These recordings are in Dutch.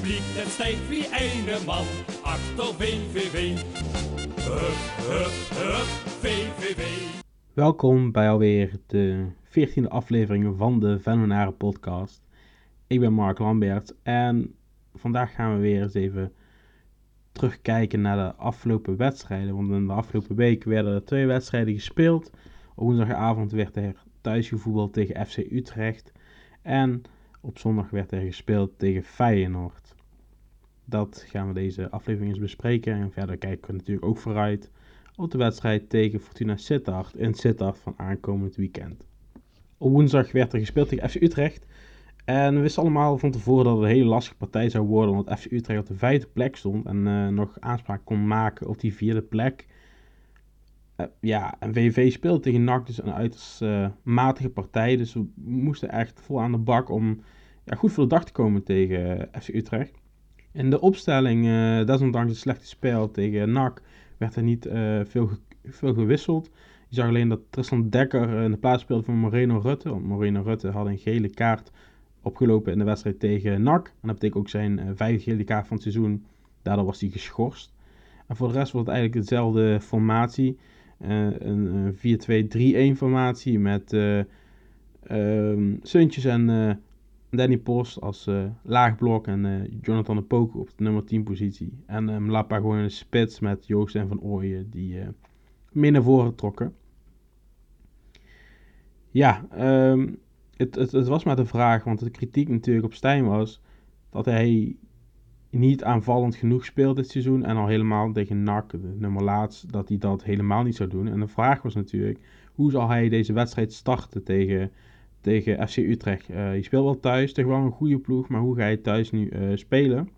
publiek, het stijgt wie ene man achter VVV. Hup, hup, hup, VVV. Welkom bij alweer de 14e aflevering van de Venonaren podcast. Ik ben Mark Lambert en vandaag gaan we weer eens even terugkijken naar de afgelopen wedstrijden. Want in de afgelopen week werden er twee wedstrijden gespeeld. Op woensdagavond werd er thuisgevoetbald tegen FC Utrecht. En op zondag werd er gespeeld tegen Feyenoord. Dat gaan we deze aflevering eens bespreken. En verder kijken we natuurlijk ook vooruit op de wedstrijd tegen Fortuna Sittard in Sittard van aankomend weekend. Op woensdag werd er gespeeld tegen FC Utrecht. En we wisten allemaal van tevoren dat het een hele lastige partij zou worden, want FC Utrecht op de vijfde plek stond en uh, nog aanspraak kon maken op die vierde plek. Uh, ja, en VVV speelde tegen NAC dus een uiterst uh, matige partij, dus we moesten echt vol aan de bak om ja, goed voor de dag te komen tegen FC Utrecht. In de opstelling, desondanks het slechte spel tegen NAC, werd er niet veel, ge veel gewisseld. Je zag alleen dat Tristan Dekker in de plaats speelde van Moreno Rutte, want Moreno Rutte had een gele kaart opgelopen in de wedstrijd tegen NAC. En dat betekent ook zijn uh, vijfde gele kaart van het seizoen. Daardoor was hij geschorst. En voor de rest was het eigenlijk dezelfde formatie. Uh, een, een 4-2-3-1 formatie met uh, um, Suntjes en Danny Post als laagblok en Jonathan de Pook op de nummer 10 positie. En Mlappa gewoon in de spits met Joost en Van Ooyen die mee naar voren trokken. Ja, um, het, het, het, was maar de vraag, want de kritiek natuurlijk op Stijn was dat hij niet aanvallend genoeg speelt dit seizoen. En al helemaal tegen NAC, de nummer laatst, dat hij dat helemaal niet zou doen. En de vraag was natuurlijk, hoe zal hij deze wedstrijd starten tegen, tegen FC Utrecht? Uh, je speelt wel thuis, tegen wel een goede ploeg, maar hoe ga je thuis nu uh, spelen?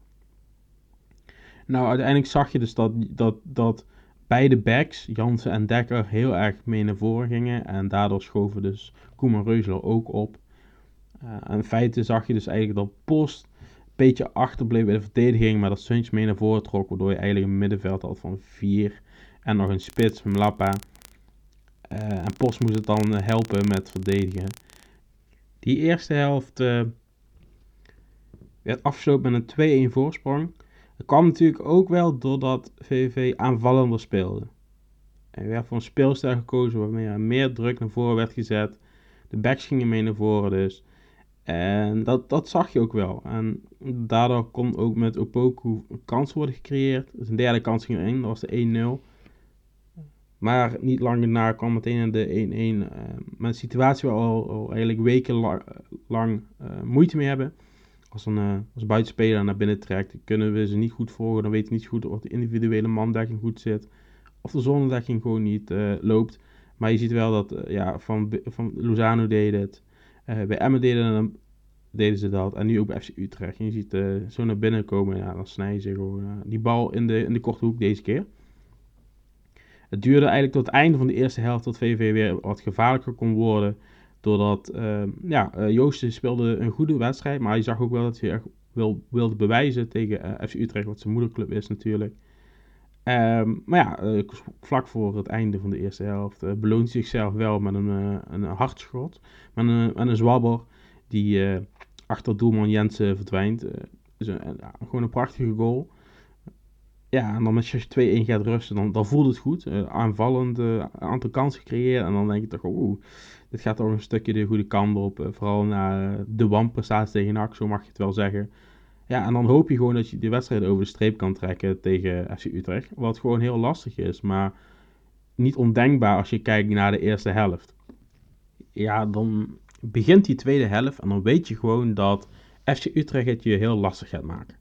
Nou, uiteindelijk zag je dus dat, dat, dat beide backs, Jansen en Dekker, heel erg mee naar voren gingen. En daardoor schoven dus Koeman Reusler ook op. Uh, in feite zag je dus eigenlijk dat Post een beetje achterbleef bij de verdediging, maar dat Suns mee naar voren trok, waardoor je eigenlijk een middenveld had van 4 en nog een spits van Lappa. Uh, en Post moest het dan helpen met verdedigen. Die eerste helft uh, werd afgesloten met een 2-1 voorsprong. Dat kwam natuurlijk ook wel doordat VVV aanvallender speelde. Er werd voor een speelstijl gekozen waarmee er meer druk naar voren werd gezet. De backs gingen mee naar voren dus. En dat, dat zag je ook wel. En daardoor kon ook met Opoku een kans worden gecreëerd. Dus een derde kans ging erin, dat was de 1-0. Maar niet lang daarna kwam meteen de 1-1. Uh, met een situatie waar we al, al eigenlijk weken lang, lang uh, moeite mee hebben. Als een uh, als buitenspeler naar binnen trekt, kunnen we ze niet goed volgen. Dan weten we niet goed of de individuele mandekking goed zit. Of de zonnedekking gewoon niet uh, loopt. Maar je ziet wel dat uh, ja, van, van Luzano deed het. bij Emmen deden, deden, ze dat. En nu ook bij FC Utrecht. En je ziet zo naar binnen komen. Ja, dan snijden ze gewoon die bal in de, in de korte hoek deze keer. Het duurde eigenlijk tot het einde van de eerste helft tot VV weer wat gevaarlijker kon worden. Doordat uh, ja, uh, Joost speelde een goede wedstrijd, maar je zag ook wel dat hij echt wil, wilde bewijzen tegen uh, FC Utrecht, wat zijn moederclub is natuurlijk. Um, maar ja, vlak voor het einde van de eerste helft beloont hij zichzelf wel met een, een hardschot. Met een, met een zwabber die achter doelman Jensen verdwijnt. een, gewoon een prachtige goal. Ja, en dan als je 2-1 gaat rusten, dan, dan voelt het goed. aanvallend, een aantal kansen gecreëerd. En dan denk je toch, oeh, dit gaat toch een stukje de goede kant op. Uh, vooral naar de wanprestatie tegen NAC, zo mag je het wel zeggen. Ja, en dan hoop je gewoon dat je die wedstrijd over de streep kan trekken tegen FC Utrecht. Wat gewoon heel lastig is, maar niet ondenkbaar als je kijkt naar de eerste helft. Ja, dan begint die tweede helft en dan weet je gewoon dat FC Utrecht het je heel lastig gaat maken.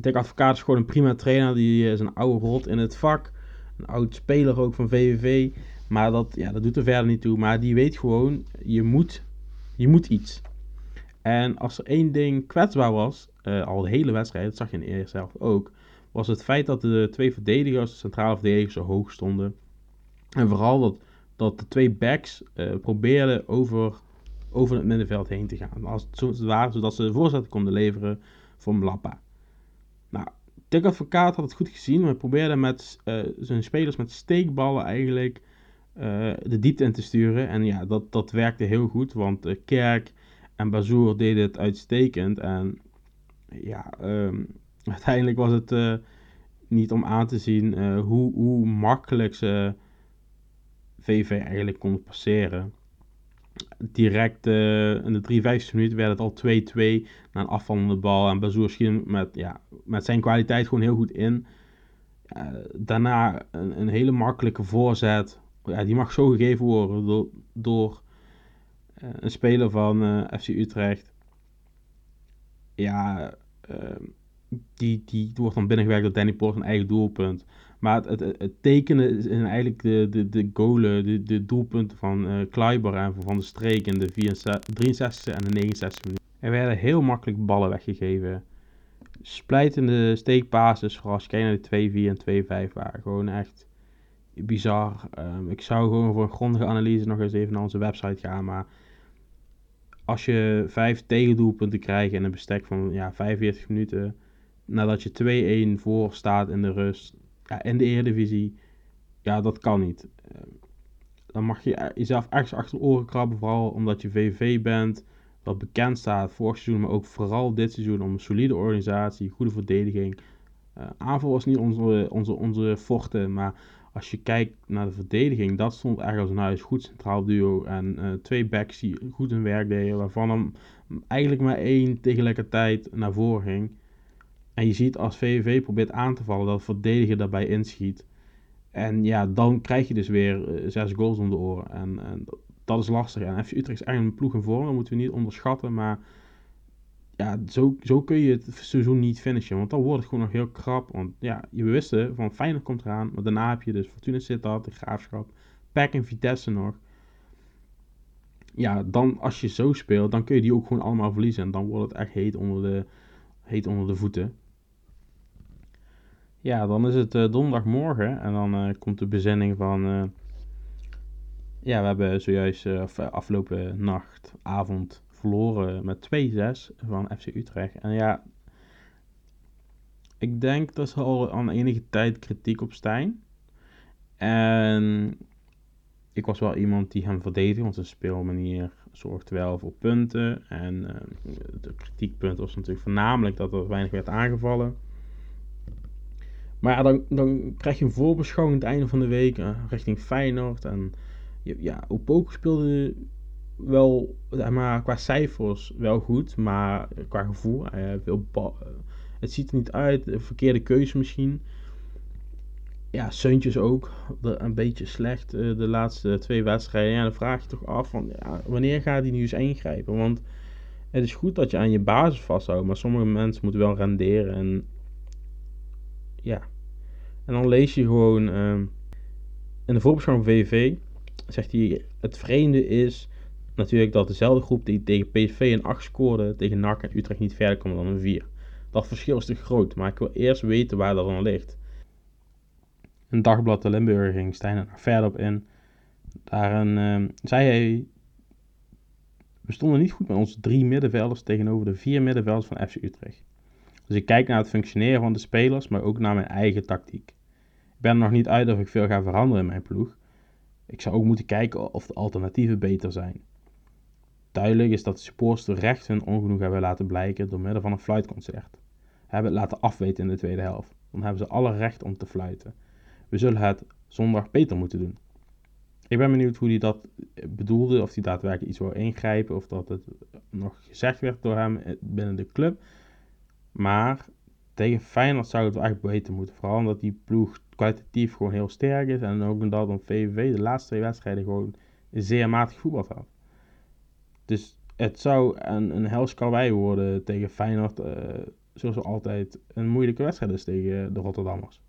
Dick Advocaat is gewoon een prima trainer. Die is een oude rot in het vak. Een oud speler ook van VVV. Maar dat, ja, dat doet er verder niet toe. Maar die weet gewoon, je moet, je moet iets. En als er één ding kwetsbaar was, uh, al de hele wedstrijd, dat zag je in de eerste helft ook, was het feit dat de twee verdedigers, de centrale verdedigers, zo hoog stonden. En vooral dat, dat de twee backs uh, probeerden over, over het middenveld heen te gaan. Als het zo zodat ze de voorzet konden leveren voor Mlappa. Dick Advocaat had het goed gezien. Hij probeerde met uh, zijn spelers met steekballen eigenlijk uh, de diepte in te sturen. En ja, dat, dat werkte heel goed, want uh, Kerk en Bazoer deden het uitstekend. En ja, ehm, uiteindelijk was het eh, niet om aan te zien eh, hoe, hoe makkelijk ze VV eigenlijk kon passeren. Direct uh, in de 53 minuten werd het al 2-2 na een afvallende bal. En Bazoer schiet met, ja, met zijn kwaliteit gewoon heel goed in. daarna een, een, hele makkelijke voorzet. Ja, die mag zo gegeven worden door, door een speler van FC Utrecht. Ja, die, die wordt dan binnengewerkt door Danny Poort, een eigen doelpunt. Maar het, het, tekenen zijn eigenlijk de, de, de goalen, de, de doelpunten van uh, Kleiber en van de Streek in de 63 en de 69 minuten. Er werden heel makkelijk ballen weggegeven. Splijtende steekpases, vooral als je kijkt naar de 2-4 en 2-5, waren gewoon echt bizar. Um, ik zou gewoon voor een grondige analyse nog eens even naar onze website gaan, maar als je vijf tegendoelpunten krijgt in een bestek van ja, 45 minuten, nadat je 2-1 voor staat in de rust, ja, in de Eredivisie, ja, dat kan niet. Ehm, dan mag je jezelf ergens achter de oren krabben, vooral omdat je VV bent, wat bekend staat vorig seizoen, maar ook vooral dit seizoen om een solide organisatie, goede verdediging. Uh, aanval was niet onze, onze, onze forte, maar als je kijkt naar de verdediging, dat stond erg als een huis. Goed centraal duo en uh, twee backs die goed hun werk deden, waarvan hem eigenlijk maar één tegelijkertijd naar voren ging. En je ziet als VVV probeert aan te vallen, dat verdediger daarbij inschiet. En ja, dan krijg je dus weer uh, zes goals om de oren. En, en, dat is lastig. En FC Utrecht is eigenlijk een ploeg in vorm, dat moeten we niet onderschatten. Maar ja, zo, zo kun je het seizoen niet finishen. Want dan wordt het gewoon nog heel krap. Want ja, je wisten van Feyenoord komt eraan. Maar daarna heb je dus Fortuna Sittard, de Graafschap, PEC en Vitesse nog. Ja, dan als je zo speelt, dan kun je die ook gewoon allemaal verliezen. En dan wordt het echt heet onder de, heet onder de voeten. Ja, dan is het uh, donderdagmorgen. En dan uh, komt de bezinning van... Uh, ja, we hebben zojuist afgelopen nacht, avond verloren met 2-6 van FC Utrecht. En ja, ik denk dat ze al aan enige tijd kritiek op Stijn. En ik was wel iemand die hem verdedigde, want zijn speelmanier zorgde wel voor punten. En de kritiekpunt was natuurlijk voornamelijk dat er weinig werd aangevallen. Maar ja, dan, dan krijg je een voorbeschouwing het einde van de week uh, richting Feyenoord. En ja, Opoku speelde wel, maar qua cijfers wel goed, maar qua gevoel, veel het ziet er niet uit, verkeerde keuze misschien. Ja, Seuntjes ook, een beetje slecht eh, de laatste twee wedstrijden. Ja, dan vraag je toch af van, ja, wanneer gaat hij nu eens ingrijpen? Want het is goed dat je aan je basis vasthoudt, maar sommige mensen moeten wel renderen. En ja, en dan lees je gewoon uh, in de voorbeschouwing van VV, zegt hij, het vreemde is natuurlijk dat dezelfde groep die tegen PSV een 8 scoorde, tegen NAC en Utrecht niet verder komt dan een 4. Dat verschil is te groot, maar ik wil eerst weten waar dat dan ligt. Een dagblad de Limburger ging Stijn er nog verder op in. Daarin uh, zei hij, we stonden niet goed met onze drie middenvelders tegenover de vier middenvelders van FC Utrecht. Dus ik kijk naar het functioneren van de spelers, maar ook naar mijn eigen tactiek. Ik ben er nog niet uit of ik veel ga veranderen in mijn ploeg. Ik zou ook moeten kijken of de alternatieven beter zijn. Duidelijk is dat de supporters terecht hun ongenoeg hebben laten blijken door middel van een fluitconcert. Hebben het laten afweten in de tweede helft. Dan hebben ze alle recht om te fluiten. We zullen het zondag beter moeten doen. Ik ben benieuwd hoe hij dat bedoelde, of hij daadwerkelijk iets wil ingrijpen, of dat het nog gezegd werd door hem binnen de club. Maar tegen Feyenoord zou het wel echt beter moeten. Vooral omdat die ploeg kwalitatief gewoon heel sterk is. En ook omdat een VVV de laatste twee wedstrijden gewoon zeer matig voetbal had. Dus het zou een, een hels worden tegen Feyenoord. Uh, zoals altijd een moeilijke wedstrijd is tegen de Rotterdammers.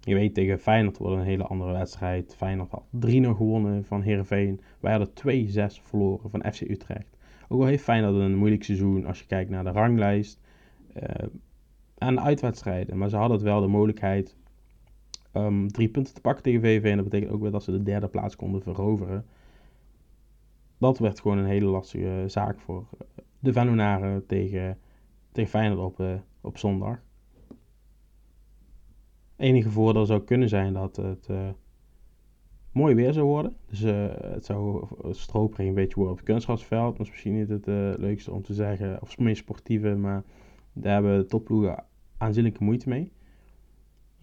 Je weet, tegen Feyenoord wordt een hele andere wedstrijd. Feyenoord had 3-0 gewonnen van Heerenveen. Wij hadden 2-6 verloren van FC Utrecht. Ook al heeft Feyenoord een moeilijk seizoen als je kijkt naar de ranglijst. En de uitwedstrijden. Maar ze hadden wel de mogelijkheid um, drie punten te pakken tegen VV. En dat betekent ook weer dat ze de derde plaats konden veroveren dat werd gewoon een hele lastige zaak voor de Venonaren tegen, tegen Feyenoord op, uh, op zondag. Enige voordeel zou kunnen zijn dat het mooi weer zou worden. Dus het zou stroperig een beetje worden op het kunstgrasveld. Dat is misschien niet het leukste om te zeggen, of meer sportieve, maar Daar hebben de topploegen aanzienlijke moeite mee.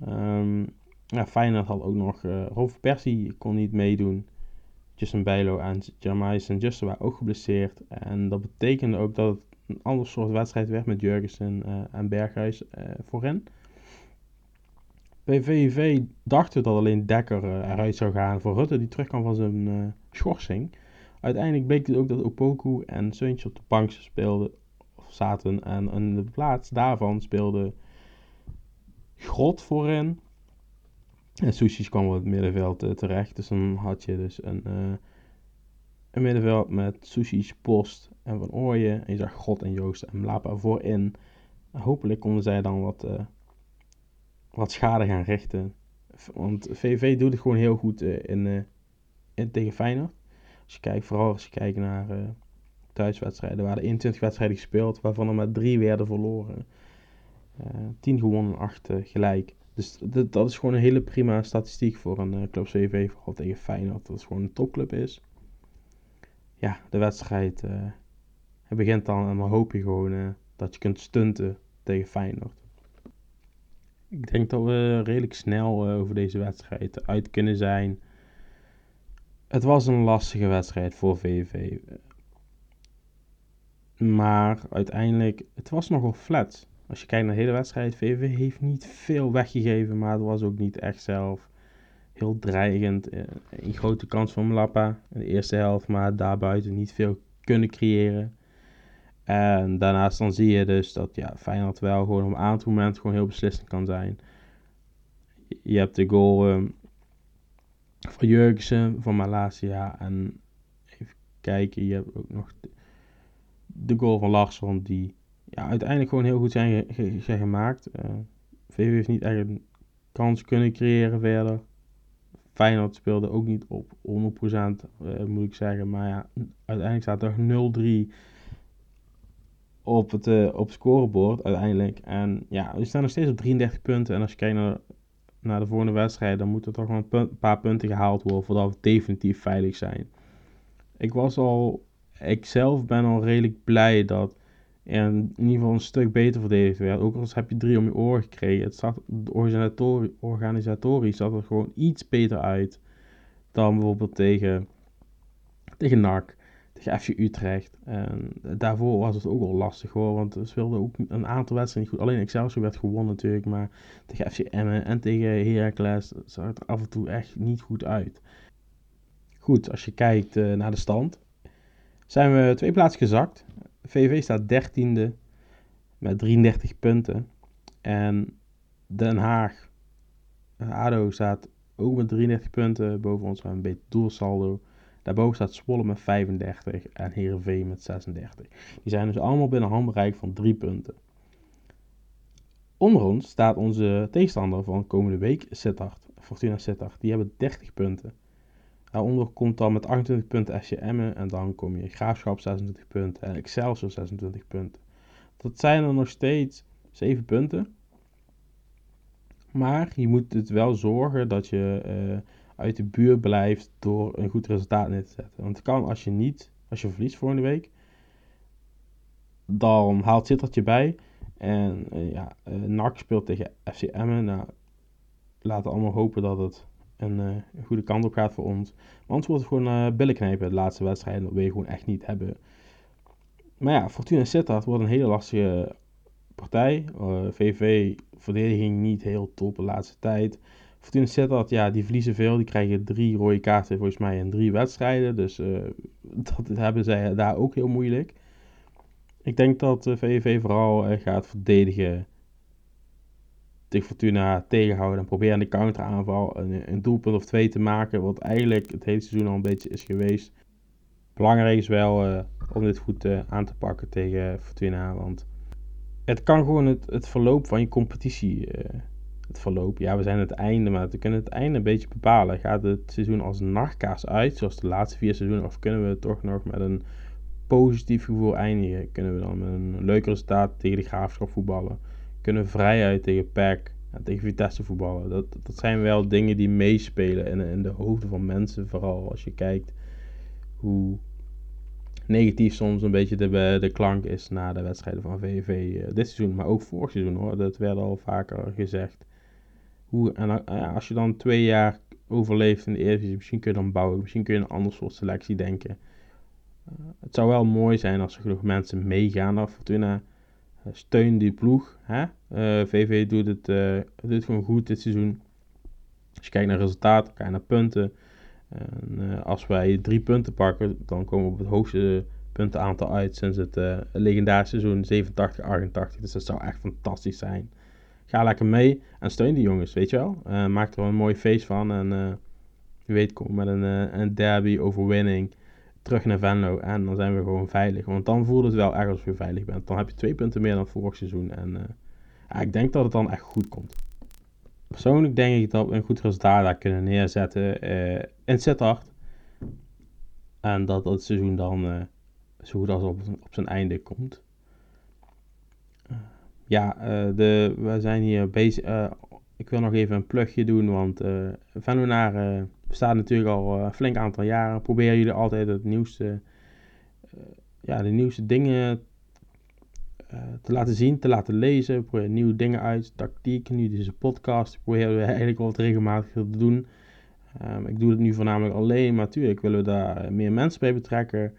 Um, ja, Feyenoord had ook nog uh, Rolf Persie kon niet meedoen. Justin Bijlo en Jeremiah St. Justin waren ook geblesseerd. En dat betekende ook dat het een ander soort wedstrijd werd met Jurgensen uh, en Berghuis uh, voorin. Bij VVV dachten dat alleen Dekker eruit zou gaan voor Rutte, die terugkwam van zijn schorsing. Uiteindelijk bleek het ook dat Opoku en Suntje op de bank speelden, zaten. En in de plaats daarvan speelde Grot voorin. En Sushis kwam op het middenveld uh, terecht. Dus dan had je dus een, uh, een middenveld met Sushis, Post en Van Ooyen. En je zag God en Joost en Mlapa voorin. Hopelijk konden zij dan wat, uh, wat schade gaan richten. Want VV doet het gewoon heel goed in, in, tegen Feyenoord. Als je kijkt, vooral als je kijkt naar thuiswedstrijden. Er waren 21 wedstrijden gespeeld, waarvan er maar drie werden verloren. 10 gewonnen, 8 gelijk. Dus dat, is gewoon een hele prima statistiek voor een uh, club CV, vooral tegen Feyenoord, dat het gewoon een topclub is. Ja, de wedstrijd het begint dan en dan hoop je gewoon dat je kunt stunten tegen Feyenoord. Ik denk dat we redelijk snel over deze wedstrijd uit kunnen zijn. Het was een lastige wedstrijd voor VV. Maar uiteindelijk, het was nogal flat. Als je kijkt naar de hele wedstrijd, VV heeft niet veel weggegeven, maar het was ook niet echt zelf heel dreigend. Eh, een grote kans van Mlappa in de eerste helft, maar daarbuiten niet veel kunnen creëren. En daarnaast dan zie je dus dat ja, Feyenoord wel gewoon op een aantal momenten gewoon heel beslissend kan zijn. Je hebt de goal um, van Jurgensen, van Malasia en even kijken, je hebt ook nog de goal van Larsson die ja, uiteindelijk gewoon heel goed zijn, ge gemaakt. Uh, eh, VV heeft niet echt een kans kunnen creëren verder. Feyenoord speelde ook niet op 100%, uh, eh, moet ik zeggen. Maar ja, uiteindelijk staat er 0-3 op het, uh, op scorebord uiteindelijk. En ja, we staan nog steeds op 33 punten. En als je kijkt naar, naar de volgende wedstrijd, dan moeten er toch wel een, paar punten gehaald worden voordat we definitief veilig zijn. Ik was al, ik zelf ben al redelijk blij dat en in ieder geval een stuk beter verdedigd werd. Ook al heb je drie om je oren gekregen. Het zag organisatorisch zag er gewoon iets beter uit dan bijvoorbeeld tegen, tegen NAC, tegen FC Utrecht. En daarvoor was het ook al lastig hoor, want ze speelden ook een aantal wedstrijden niet goed. Alleen Excelsior werd gewonnen natuurlijk, maar tegen FC Emmen en tegen Heracles zag het er af en toe echt niet goed uit. Goed, als je kijkt uh, naar de stand, zijn we twee plaatsen gezakt. VV staat dertiende met 33 punten. En Den Haag, ADO staat ook met 33 punten boven ons, een beetje doelsaldo. Daarboven staat Zwolle met 35 en Heerenveen met 36. Die zijn dus allemaal binnen handbereik van 3 punten. Onder ons staat onze tegenstander van komende week, Sittard, Fortuna Sittard. Die hebben 30 punten. Daaronder komt dan met 28 punten SC Emmen en dan kom je Graafschap 26 punten en Excelsior 26 punten. Dat zijn er nog steeds 7 punten. Maar je moet het wel zorgen dat je uh, uit de buurt blijft door een goed resultaat neer te zetten. Want het kan als je niet, als je verliest volgende week, dan haalt Sittard je bij. En uh, ja, uh, NAC speelt tegen FC. Nou, laten we allemaal hopen dat het een, uh, een, goede kant op gaat voor ons. Maar anders wordt gewoon uh, billen knijpen de laatste wedstrijden. Dat wil je gewoon echt niet hebben. Maar ja, Fortuna Sittard wordt een hele lastige partij. Uh, eh, VV verdediging niet heel top de laatste tijd. Fortuna Sittard, ja, die verliezen veel. Die krijgen drie rode kaarten volgens mij in drie wedstrijden. Dus dat hebben zij daar ook heel moeilijk. Ik denk dat VV vooral gaat verdedigen tegen Fortuna tegenhouden en proberen de counteraanval een, een doelpunt of twee te maken. Wat eigenlijk het hele seizoen al een beetje is geweest. Belangrijk is wel uh, om dit goed uh, aan te pakken tegen Fortuna. Want het kan gewoon het, verloop van je competitie. Uh, het verloop. Ja, we zijn het einde, maar we kunnen het einde een beetje bepalen. Gaat het seizoen als nachtkaas uit, zoals de laatste vier seizoenen, of kunnen we toch nog met een positief gevoel eindigen? Kunnen we dan met een leuk resultaat tegen de graafschap voetballen? Kunnen vrijuit tegen PEC en tegen Vitesse voetballen. Dat, dat zijn wel dingen die meespelen in, in de hoofden van mensen. Vooral als je kijkt hoe negatief soms een beetje de, de klank is na de wedstrijden van VVV dit seizoen, maar ook vorig seizoen hoor. Dat werd al vaker gezegd. Hoe, en als je dan twee jaar overleeft in de Eredivisie, misschien kun je dan bouwen, misschien kun je een ander soort selectie denken. het zou wel mooi zijn als er genoeg mensen meegaan naar Fortuna. Steun die ploeg. Hè? VV doet het, doet het gewoon goed dit seizoen. Als je kijkt naar resultaten, kijk naar punten. En, uh, als wij drie punten pakken, dan komen we op het hoogste puntenaantal uit sinds het legendarische seizoen 87-88. Dus dat zou echt fantastisch zijn. Ga lekker mee en steun die jongens, weet je wel. Maak er een mooi feest van en wie weet kom met een, een derby overwinning terug naar Venlo en dan zijn we gewoon veilig. Want dan voelt het wel erg als je veilig bent. Dan heb je twee punten meer dan vorig seizoen en ja, ik denk dat het dan echt goed komt. Persoonlijk denk ik dat we een goed resultaat daar kunnen neerzetten uh, in Sittard. En dat het seizoen dan uh, zo goed als op, op zijn einde komt. Ja, de, we zijn hier bezig. Ik wil nog even een plugje doen, want uh, bestaat natuurlijk al een flink aantal jaren. Proberen jullie altijd het nieuwste, ja, de nieuwste dingen te laten zien, te laten lezen. We proberen nieuwe dingen uit, tactiek, nu deze podcast. Proberen we eigenlijk wat regelmatig te doen. Um, ik doe het nu voornamelijk alleen, maar natuurlijk willen we daar meer mensen bij betrekken.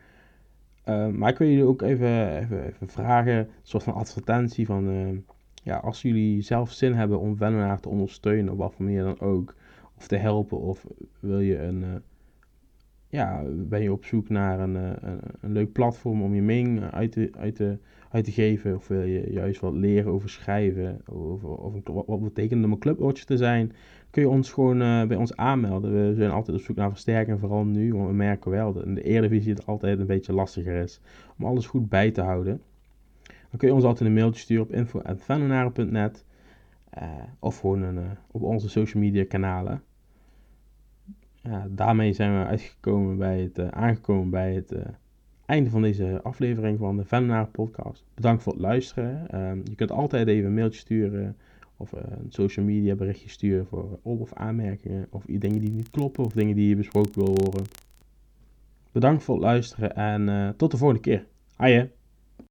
Uh, maar ik wil jullie ook even, even, vragen, een soort van advertentie van... Uh, ja, als jullie zelf zin hebben om Vennenaar te ondersteunen, op wat voor manier dan ook, of te helpen, of wil je een, uh, ja, ben je op zoek naar een, een, een, leuk platform om je mening uit te, uit te uit te geven. Of wil je juist wat leren over schrijven. Over, of wat, wat betekent om een clubwatcher te zijn. Kun je ons gewoon uh, bij ons aanmelden. We zijn altijd op zoek naar versterking. Vooral nu. Want we merken wel dat in de Eredivisie het altijd een beetje lastiger is. Om alles goed bij te houden. Dan kun je ons altijd een mailtje sturen op info.venonaren.net. Uh, of gewoon een, uh, op onze social media kanalen. Daarmee zijn we uitgekomen bij het, aangekomen bij het einde van deze aflevering van de Vennaar podcast. Bedankt voor het luisteren. Ehm, je kunt altijd even een mailtje sturen of een social media berichtje sturen voor op- of aanmerkingen of dingen die niet kloppen of dingen die je besproken wil horen. Bedankt voor het luisteren en tot de volgende keer. Haaien!